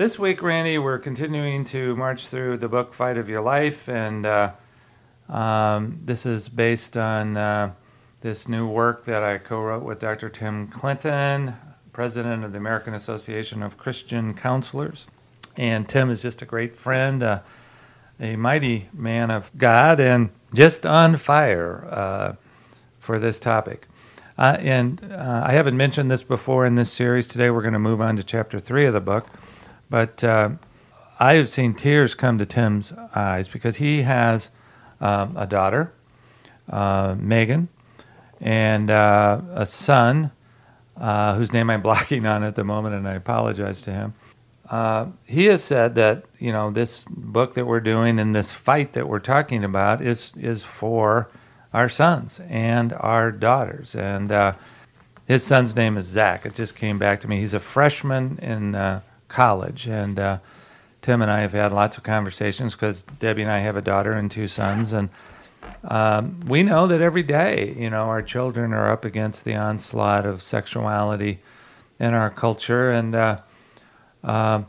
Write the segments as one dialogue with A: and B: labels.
A: This week, Randy, we're continuing to march through the book Fight of Your Life, and uh, um, this is based on uh, this new work that I co wrote with Dr. Tim Clinton, president of the American Association of Christian Counselors. And Tim is just a great friend, uh, a mighty man of God, and just on fire uh, for this topic. Uh, and uh, I haven't mentioned this before in this series. Today we're going to move on to chapter three of the book. But uh, I have seen tears come to Tim's eyes because he has um, a daughter, uh, Megan, and uh, a son uh, whose name I'm blocking on at the moment, and I apologize to him. Uh, he has said that you know this book that we're doing and this fight that we're talking about is is for our sons and our daughters, and uh, his son's name is Zach. It just came back to me. He's a freshman in college. And uh, Tim and I have had lots of conversations because Debbie and I have a daughter and two sons, and um, we know that every day, you know, our children are up against the onslaught of sexuality in our culture, and uh, uh,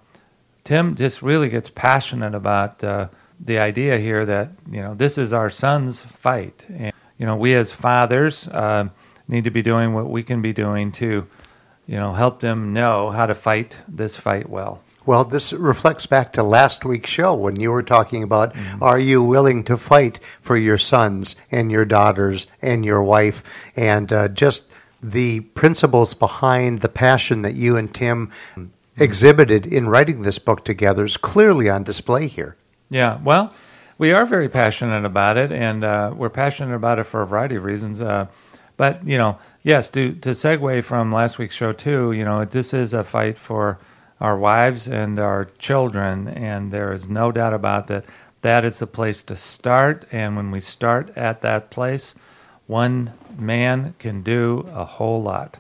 A: Tim just really gets passionate about uh, the idea here that you know this is our son's fight, and you know we as fathers uh, need to be doing what we can be doing to you know, help them know how to fight this fight well.
B: Well, this reflects back to last week's show when you were talking about mm-hmm. are you willing to fight for your sons and your daughters and your wife and uh, just the principles behind the passion that you and Tim mm-hmm. exhibited in writing this book together is clearly on display here.
A: Yeah, well, we are very passionate about it, and uh, we're passionate about it for a variety of reasons. Uh, but you know, yes, to to segue from last week's show too, you know, this is a fight for our wives and our children, and there is no doubt about that. That is the place to start, and when we start at that place, one man can do a whole lot.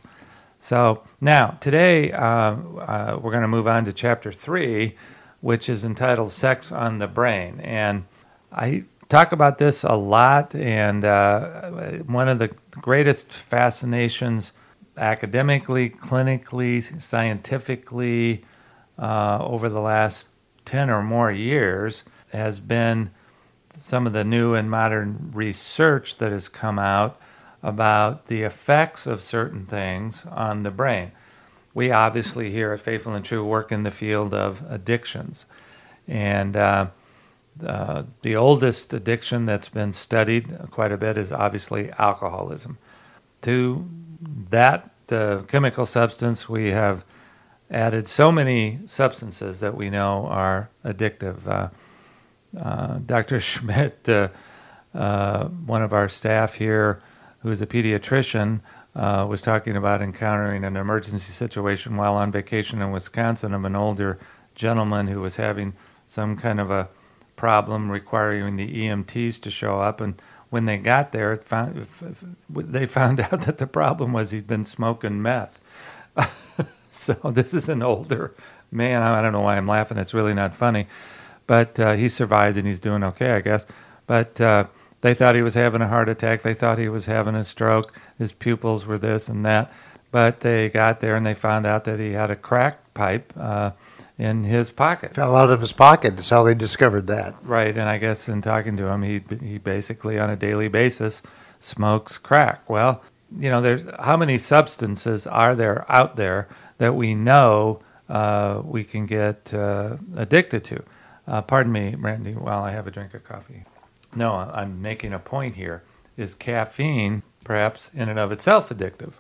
A: So now today uh, uh, we're going to move on to chapter three, which is entitled "Sex on the Brain," and I talk about this a lot, and uh, one of the greatest fascinations academically, clinically, scientifically uh, over the last 10 or more years has been some of the new and modern research that has come out about the effects of certain things on the brain. We obviously here at Faithful and True work in the field of addictions. And uh, uh, the oldest addiction that's been studied quite a bit is obviously alcoholism. To that uh, chemical substance, we have added so many substances that we know are addictive. Uh, uh Dr. Schmidt, uh, one of our staff here, who is a pediatrician, was talking about encountering an emergency situation while on vacation in Wisconsin of an older gentleman who was having some kind of a problem requiring the EMTs to show up. And when they got there, found, they found out that the problem was he'd been smoking meth. so this is an older man. I don't know why I'm laughing. It's really not funny. But uh, he survived and he's doing okay, I guess. But uh, they thought he was having a heart attack. They thought he was having a stroke. His pupils were this and that. But they got there and they found out that he had a crack pipe. Uh, in his pocket.
B: Fell out of his pocket. That's how they discovered that.
A: Right, and I guess in talking to him, he he basically on a daily basis smokes crack. Well, you know, there's how many substances are there out there that we know uh, we can get uh, addicted to? Uh, pardon me, Randy, while I have a drink of coffee. No, I'm making a point here. Is caffeine perhaps in and of itself addictive?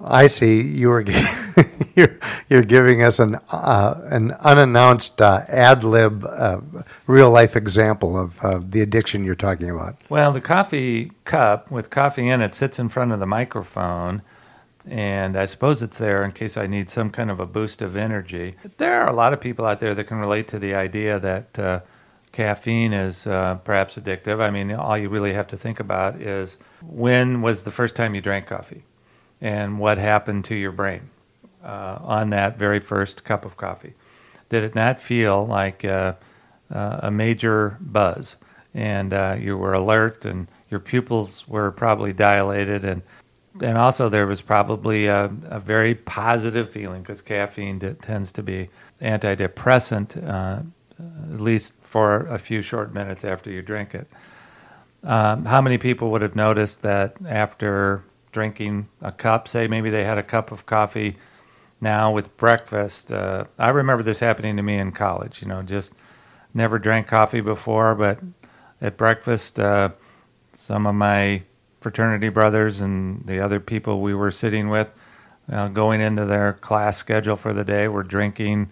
B: I see. You were you're, you're giving us an uh, an unannounced uh, ad lib, uh, real life example of uh, the addiction you're talking about.
A: Well, the coffee cup with coffee in it sits in front of the microphone, and I suppose it's there in case I need some kind of a boost of energy. There are a lot of people out there that can relate to the idea that uh, caffeine is uh, perhaps addictive. I mean, all you really have to think about is when was the first time you drank coffee and what happened to your brain uh, on that very first cup of coffee. Did it not feel like uh, uh, a major buzz and uh, you were alert and your pupils were probably dilated and and also there was probably a, a very positive feeling because caffeine d- tends to be antidepressant, uh, at least for a few short minutes after you drink it. Um, how many people would have noticed that after drinking a cup, say maybe they had a cup of coffee now with breakfast? Uh, I remember this happening to me in college. You know, just never drank coffee before, but at breakfast, uh, some of my fraternity brothers and the other people we were sitting with uh, going into their class schedule for the day were drinking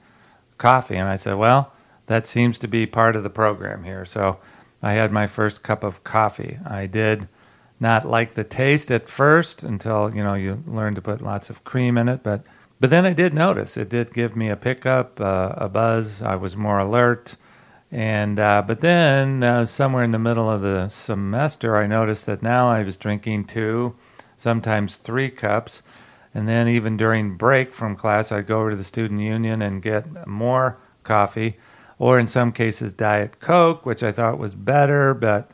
A: coffee. And I said, well, that seems to be part of the program here. So I had my first cup of coffee. I did not like the taste at first until, you know, you learn to put lots of cream in it. But, but then I did notice it did give me a pickup, uh, a buzz. I was more alert. And uh, but then uh, somewhere in the middle of the semester, I noticed that now I was drinking two, sometimes three cups, and then even during break from class, I'd go over to the student union and get more coffee, or in some cases diet coke, which I thought was better, but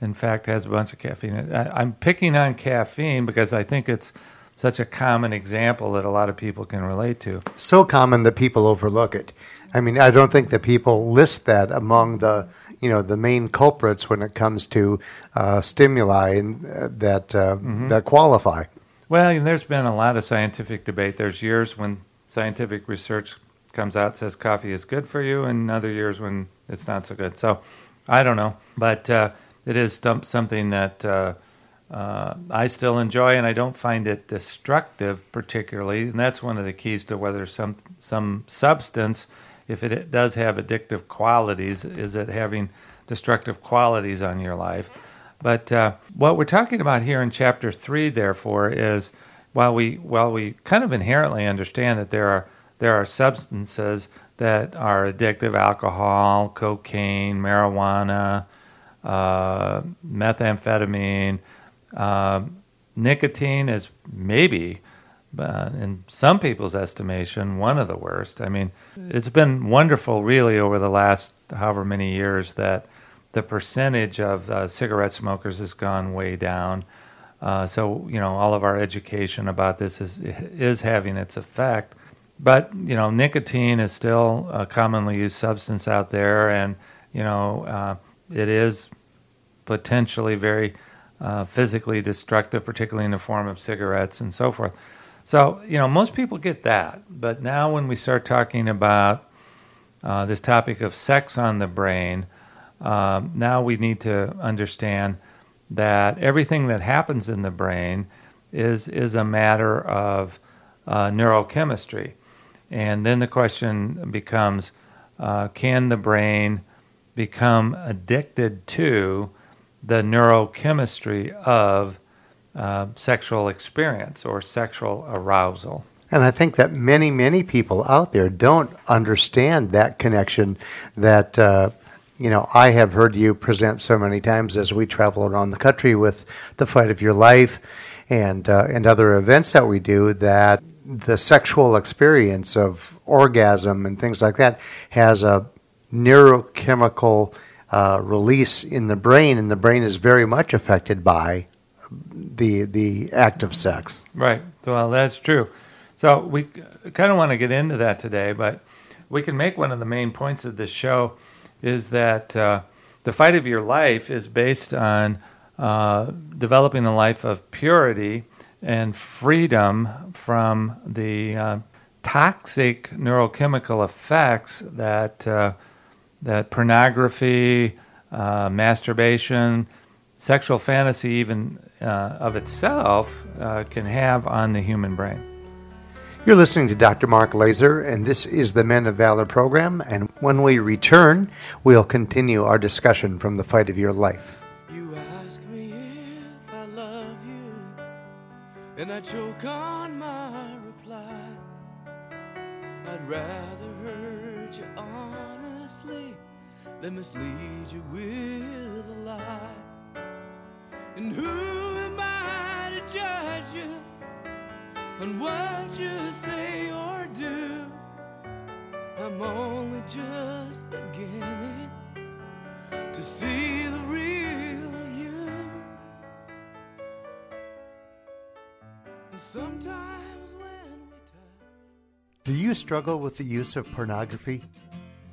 A: in fact has a bunch of caffeine. I, I'm picking on caffeine because I think it's such a common example that a lot of people can relate to.
B: So common that people overlook it. I mean, I don't think that people list that among the you know the main culprits when it comes to uh, stimuli and, uh, that uh, mm-hmm. that qualify.
A: Well, there's been a lot of scientific debate. There's years when scientific research comes out says coffee is good for you, and other years when it's not so good. So I don't know, but uh, it is something that uh, uh, I still enjoy, and I don't find it destructive particularly. And that's one of the keys to whether some some substance if it does have addictive qualities, is it having destructive qualities on your life? But uh, what we're talking about here in chapter three, therefore, is while we while we kind of inherently understand that there are there are substances that are addictive, alcohol, cocaine, marijuana, uh, methamphetamine, uh, nicotine is maybe uh, in some people's estimation, one of the worst. I mean, it's been wonderful, really, over the last however many years that the percentage of uh, cigarette smokers has gone way down. Uh, so, you know, all of our education about this is is having its effect. But you know, nicotine is still a commonly used substance out there, and you know, uh, it is potentially very uh, physically destructive, particularly in the form of cigarettes and so forth. So, you know, most people get that. But now when we start talking about uh, this topic of sex on the brain, um, now we need to understand that everything that happens in the brain is, is a matter of uh, neurochemistry. And then the question becomes uh, can the brain become addicted to the neurochemistry of uh, sexual experience or sexual arousal.
B: And I think that many, many people out there don't understand that connection that, uh, you know, I have heard you present so many times as we travel around the country with the fight of your life and, uh, and other events that we do that the sexual experience of orgasm and things like that has a neurochemical uh, release in the brain, and the brain is very much affected by the the act of sex.
A: Right. Well, that's true. So we kind of want to get into that today, but we can make one of the main points of this show is that uh, the fight of your life is based on uh, developing a life of purity and freedom from the uh, toxic neurochemical effects that uh, that pornography, uh, masturbation, sexual fantasy, even uh, of itself, uh, can have on the human brain.
B: You're listening to Dr. Mark Laaser, and this is the Men of Valor program. And when we return, we'll continue our discussion from the fight of your life. You ask me if I love you, and I choke on my
C: reply. I'd rather. Than mislead you with a lie. And who am I to judge you on what you say or do? I'm only just beginning to see the real you. And sometimes when we touch.
B: Do you struggle with the use of pornography?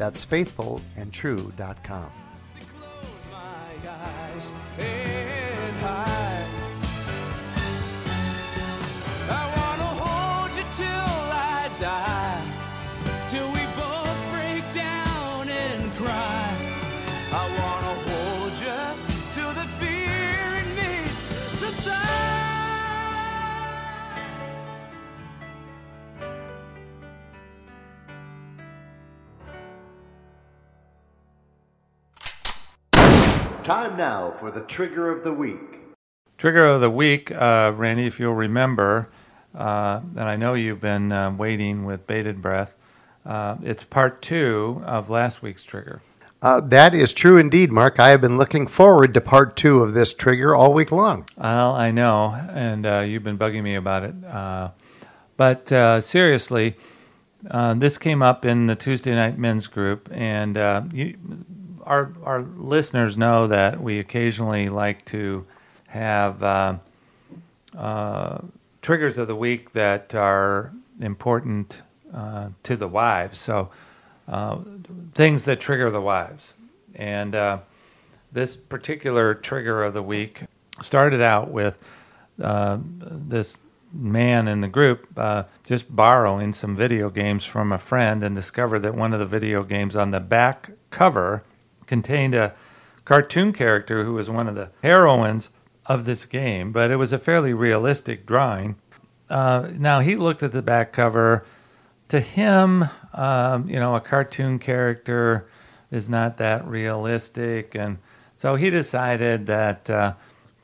B: That's faithfulandtrue.com. Time now for the trigger of the week.
A: Trigger of the week, uh, Randy, if you'll remember, uh, and I know you've been uh, waiting with bated breath, uh, it's part two of last week's trigger.
B: Uh, that is true indeed, Mark. I have been looking forward to part two of this trigger all week long.
A: Well, I know, and uh, you've been bugging me about it. Uh, but uh, seriously, uh, this came up in the Tuesday night men's group, and uh, you, our our listeners know that we occasionally like to have uh, uh, triggers of the week that are important uh, to the wives. So uh, things that trigger the wives, and uh, this particular trigger of the week started out with uh, this man in the group uh, just borrowing some video games from a friend and discovered that one of the video games on the back cover contained a cartoon character who was one of the heroines of this game, but it was a fairly realistic drawing. Uh, now he looked at the back cover. To him, um, you know, a cartoon character is not that realistic, and so he decided that, uh,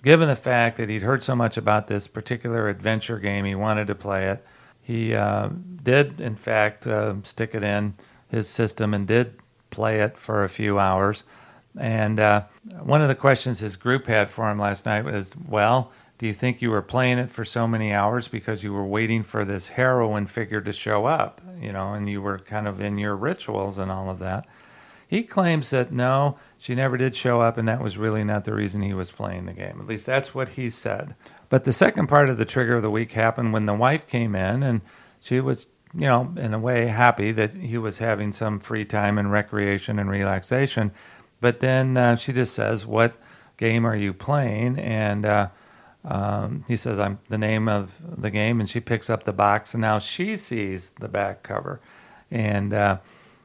A: given the fact that he'd heard so much about this particular adventure game, he wanted to play it. He uh, did, in fact, uh, stick it in his system and did play it for a few hours. And uh, one of the questions his group had for him last night was, "Well, do you think you were playing it for so many hours because you were waiting for this heroine figure to show up, you know, and you were kind of in your rituals and all of that?" He claims that no, she never did show up, and that was really not the reason he was playing the game. At least that's what he said. But the second part of the trigger of the week happened when the wife came in, and she was, you know, in a way happy that he was having some free time and recreation and relaxation. But then uh, she just says, "What game are you playing?" And uh, um, he says, "I'm the name of the game," and she picks up the box, and now she sees the back cover, and uh,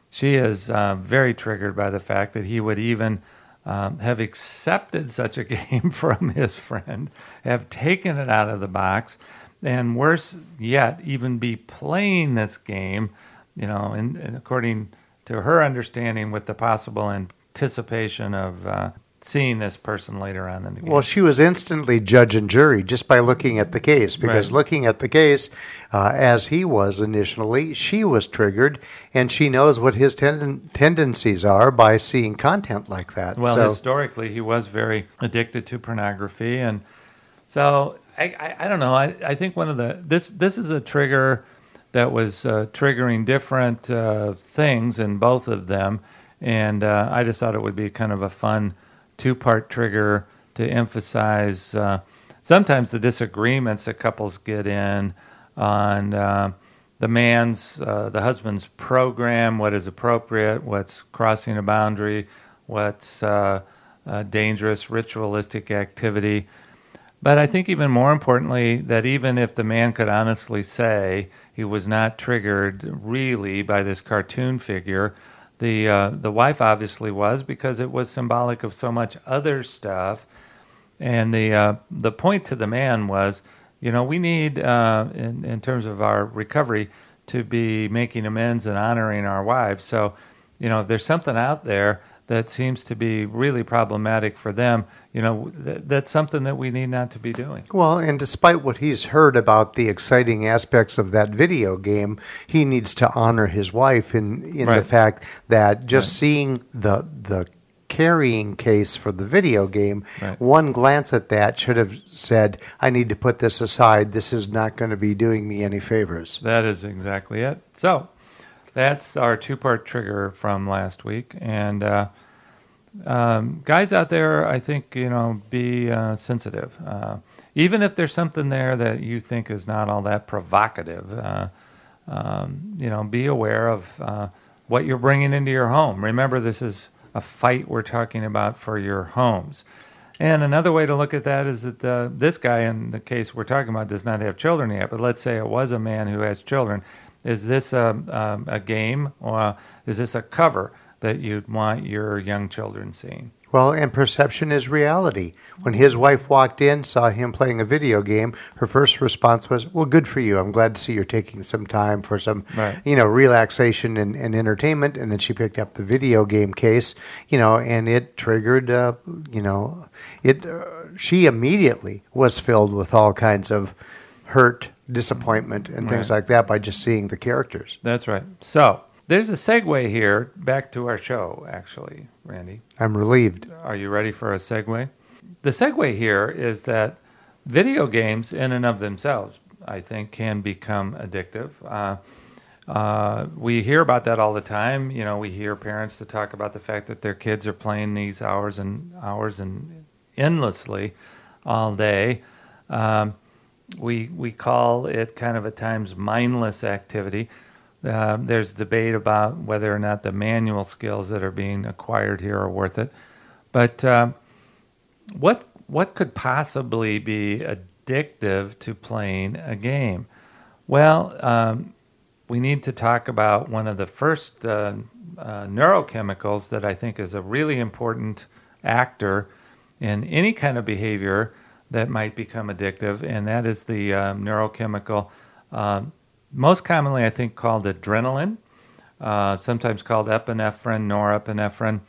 A: she is uh, very triggered by the fact that he would even um, have accepted such a game from his friend, have taken it out of the box, and worse yet, even be playing this game, you know, and, and according to her understanding, with the possible anticipation of uh, seeing this person later on in the game.
B: Well, she was instantly judge and jury just by looking at the case, because
A: Right.
B: looking at the case, uh, as he was initially, she was triggered, and she knows what his tenden- tendencies are by seeing content like that.
A: Well,
B: so,
A: historically, he was very addicted to pornography, and so I, I, I don't know. I, I think one of the this this is a trigger that was uh, triggering different uh, things in both of them, And uh, I just thought it would be kind of a fun two part trigger to emphasize uh, sometimes the disagreements that couples get in on uh, the man's, uh, the husband's program, what is appropriate, what's crossing a boundary, what's dangerous ritualistic activity. But I think even more importantly, that even if the man could honestly say he was not triggered really by this cartoon figure, the uh, the wife obviously was because it was symbolic of so much other stuff. And the uh, the point to the man was, you know, we need uh, in in terms of our recovery to be making amends and honoring our wives. So, you know, if there's something out there that seems to be really problematic for them, you know, th- that's something that we need not to be doing.
B: Well, and despite what he's heard about the exciting aspects of that video game, he needs to honor his wife in in the fact that just
A: Right.
B: seeing the the carrying case for the video game,
A: Right.
B: one glance at that should have said, "I need to put this aside. This is not going to be doing me any favors."
A: That is exactly it. So that's our two part trigger from last week. And uh, um, guys out there, I think, you know, be uh, sensitive. Uh, even if there's something there that you think is not all that provocative, uh, um, you know, be aware of uh, what you're bringing into your home. Remember, this is a fight we're talking about for your homes. And another way to look at that is that this guy, in the case we're talking about, does not have children yet. But let's say it was a man who has children. Is this a, um, a game or is this a cover that you'd want your young children seeing?
B: Well, and perception is reality. When his wife walked in, saw him playing a video game, her first response was, "Well, good for you. I'm glad to see you're taking some time for some,
A: Right.
B: you know, relaxation and, and entertainment." And then she picked up the video game case, you know, and it triggered, uh, you know, it. Uh, she immediately was filled with all kinds of hurt, disappointment, and things
A: Right.
B: like that by just seeing the characters.
A: That's right. So there's a segue here back to our show, actually, Randy.
B: I'm relieved.
A: Are you ready for a segue? The segue here is that video games, in and of themselves, I think, can become addictive. Uh, uh, we hear about that all the time. You know, we hear parents that talk about the fact that their kids are playing these hours and hours and endlessly all day. Um, we we call it kind of at times mindless activity. Uh, there's debate about whether or not the manual skills that are being acquired here are worth it. But um, what what could possibly be addictive to playing a game? Well, um, we need to talk about one of the first uh, uh, neurochemicals that I think is a really important actor in any kind of behavior that might become addictive, and that is the um, neurochemical, um, most commonly I think called adrenaline, uh, sometimes called epinephrine, norepinephrine.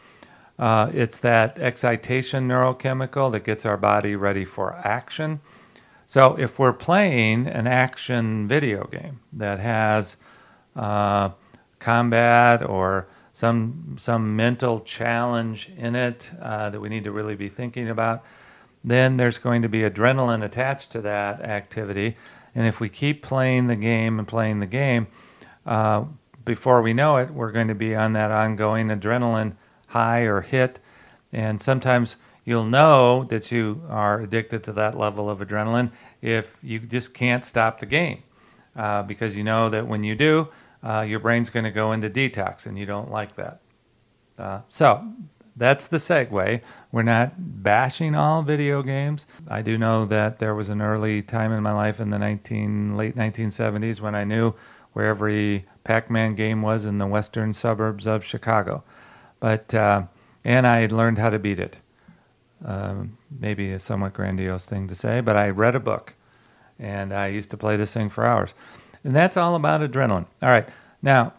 A: Uh, it's that excitation neurochemical that gets our body ready for action. So if we're playing an action video game that has uh, combat or some some mental challenge in it uh, that we need to really be thinking about, then there's going to be adrenaline attached to that activity. And if we keep playing the game and playing the game, uh, before we know it, we're going to be on that ongoing adrenaline high or hit. And sometimes you'll know that you are addicted to that level of adrenaline if you just can't stop the game. Uh, because you know that when you do, uh, your brain's going to go into detox, and you don't like that. Uh, so that's the segue. We're not bashing all video games. I do know that there was an early time in my life in the 19 late 1970s when I knew where every Pac-Man game was in the western suburbs of Chicago, but uh, and I had learned how to beat it. Um, maybe a somewhat grandiose thing to say, but I read a book, and I used to play this thing for hours, and that's all about adrenaline. All right, now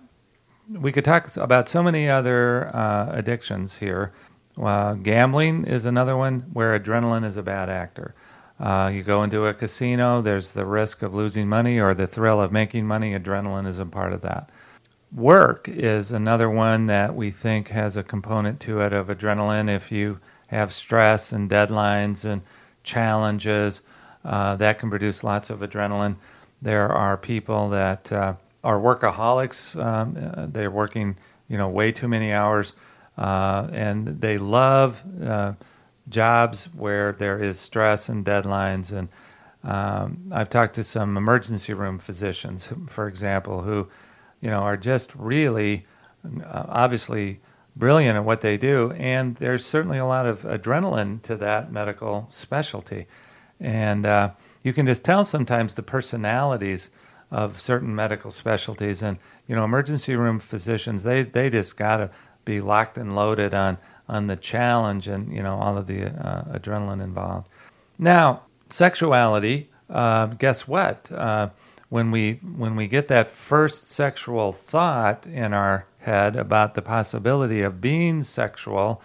A: we could talk about so many other uh, addictions here. Uh, gambling is another one where adrenaline is a bad actor. Uh, you go into a casino, there's the risk of losing money or the thrill of making money. Adrenaline is a part of that. Work is another one that we think has a component to it of adrenaline. If you have stress and deadlines and challenges, uh, that can produce lots of adrenaline. There are people that uh, are workaholics. Um, uh, they're working, you know, way too many hours. uh, and they love uh, jobs where there is stress and deadlines. And um, I've talked to some emergency room physicians, for example, who, you know, are just really, uh, obviously brilliant at what they do, and there's certainly a lot of adrenaline to that medical specialty, and uh, you can just tell sometimes the personalities of certain medical specialties, and you know, emergency room physicians they they just gotta be locked and loaded on on the challenge and you know all of the uh, adrenaline involved. Now, sexuality. Uh, guess what? Uh, when we when we get that first sexual thought in our head about the possibility of being sexual,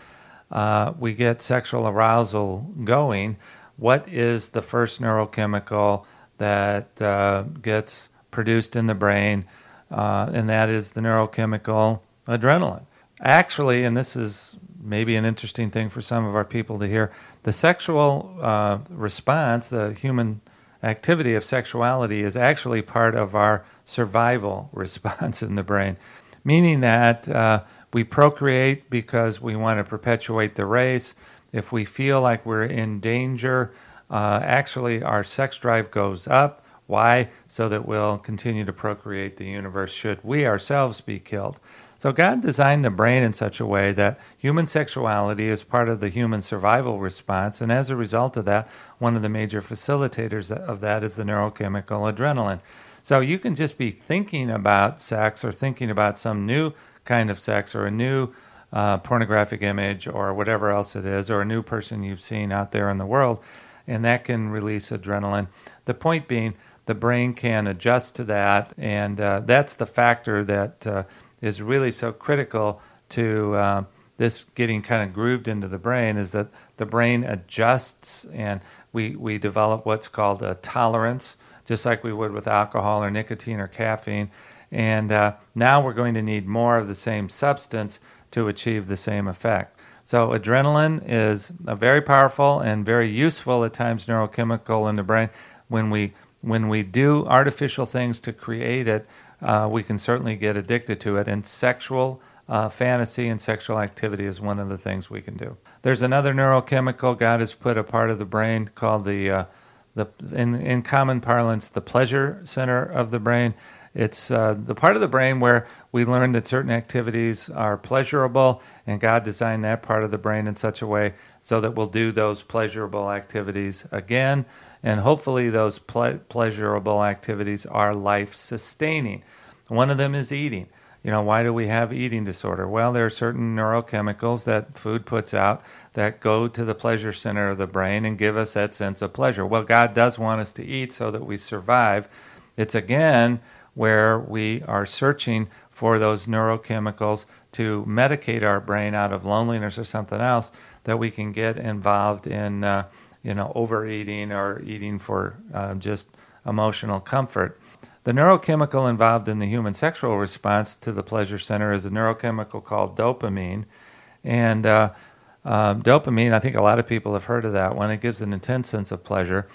A: uh, we get sexual arousal going. What is the first neurochemical that uh, gets produced in the brain? Uh, and that is the neurochemical adrenaline. Actually, and this is maybe an interesting thing for some of our people to hear, the sexual uh, response, the human activity of sexuality, is actually part of our survival response in the brain, meaning that uh, we procreate because we want to perpetuate the race. If we feel like we're in danger, uh, actually our sex drive goes up. Why? So that we'll continue to procreate the universe should we ourselves be killed. So God designed the brain in such a way that human sexuality is part of the human survival response, and as a result of that, one of the major facilitators of that is the neurochemical adrenaline. So you can just be thinking about sex or thinking about some new kind of sex or a new uh, pornographic image or whatever else it is, or a new person you've seen out there in the world, and that can release adrenaline. The point being, the brain can adjust to that, and uh, that's the factor that uh, is really so critical to uh, this getting kind of grooved into the brain is that the brain adjusts and we, we develop what's called a tolerance, just like we would with alcohol or nicotine or caffeine. And uh, now we're going to need more of the same substance to achieve the same effect. So, adrenaline is a very powerful and very useful at times neurochemical in the brain. When we, when we do artificial things to create it, uh, we can certainly get addicted to it. And sexual uh, fantasy and sexual activity is one of the things we can do. There's another neurochemical God has put a part of the brain called the, uh, the in, in common parlance, the pleasure center of the brain. It's uh, the part of the brain where we learn that certain activities are pleasurable, and God designed that part of the brain in such a way so that we'll do those pleasurable activities again and hopefully those ple- pleasurable activities are life sustaining. One of them is eating. You know, why do we have eating disorder? Well, there are certain neurochemicals that food puts out that go to the pleasure center of the brain and give us that sense of pleasure. Well, God does want us to eat so that we survive. It's again where we are searching for those neurochemicals to medicate our brain out of loneliness or something else that we can get involved in. Uh, you know, overeating or eating for uh, just emotional comfort. The neurochemical involved in the human sexual response to the pleasure center is a neurochemical called dopamine. And uh, uh, dopamine, I think a lot of people have heard of that one. It gives an intense sense of pleasure.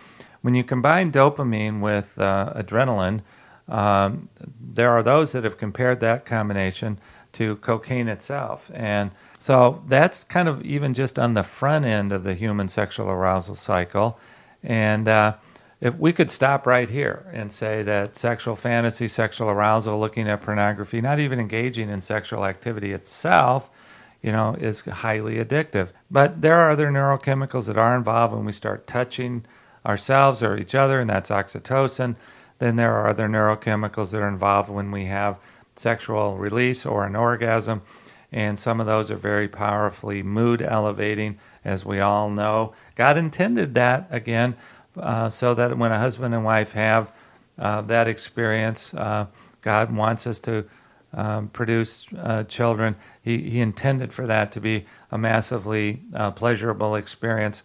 A: When you combine dopamine with uh, adrenaline, um, there are those that have compared that combination to cocaine itself. And so that's kind of even just on the front end of the human sexual arousal cycle. And uh, if we could stop right here and say that sexual fantasy, sexual arousal, looking at pornography, not even engaging in sexual activity itself, you know, is highly addictive. But there are other neurochemicals that are involved when we start touching ourselves or each other, and that's oxytocin. Then there are other neurochemicals that are involved when we have sexual release or an orgasm and some of those are very powerfully mood elevating, as we all know. God intended that again, uh, so that when a husband and wife have uh, that experience, uh, God wants us to um, produce uh, children. He, he, intended for that to be a massively uh, pleasurable experience.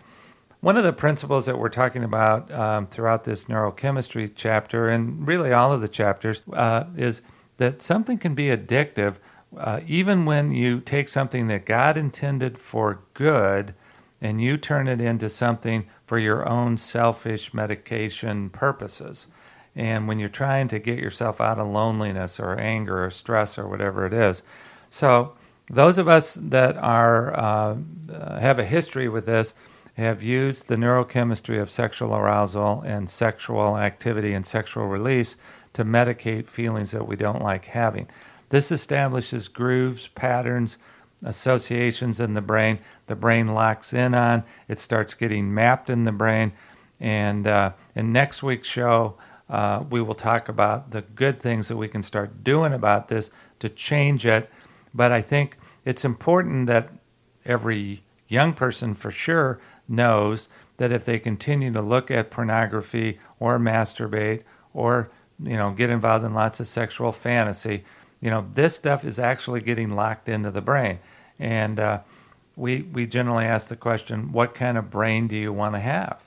A: One of the principles that we're talking about um, throughout this neurochemistry chapter, and really all of the chapters, uh, is that something can be addictive uh, even when you take something that God intended for good and you turn it into something for your own selfish medication purposes. And when you're trying to get yourself out of loneliness or anger or stress or whatever it is. So, those of us that are uh, uh, have a history with this have used the neurochemistry of sexual arousal and sexual activity and sexual release to medicate feelings that we don't like having. This establishes grooves, patterns, associations in the brain. The brain locks in on. It starts getting mapped in the brain. And uh, in next week's show, uh, we will talk about the good things that we can start doing about this to change it. But I think it's important that every young person, for sure, knows that if they continue to look at pornography or masturbate or you know get involved in lots of sexual fantasy, you know this stuff is actually getting locked into the brain, and uh, we we generally ask the question, what kind of brain do you want to have?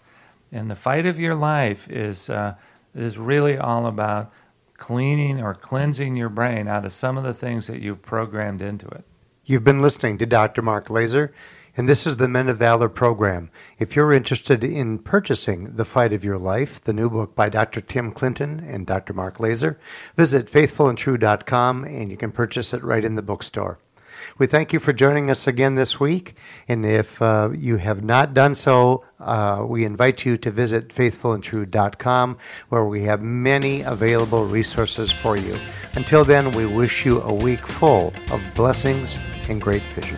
A: And the fight of your life is uh, is really all about cleaning or cleansing your brain out of some of the things that you've programmed into it.
B: You've been listening to Dr. Mark Laaser, and this is the Men of Valor program. If you're interested in purchasing The Fight of Your Life, the new book by Dr. Tim Clinton and Dr. Mark Laaser, visit faithfulandtrue.com and you can purchase it right in the bookstore. We thank you for joining us again this week. And if uh, you have not done so, uh, we invite you to visit faithfulandtrue.com where we have many available resources for you. Until then, we wish you a week full of blessings and great vision.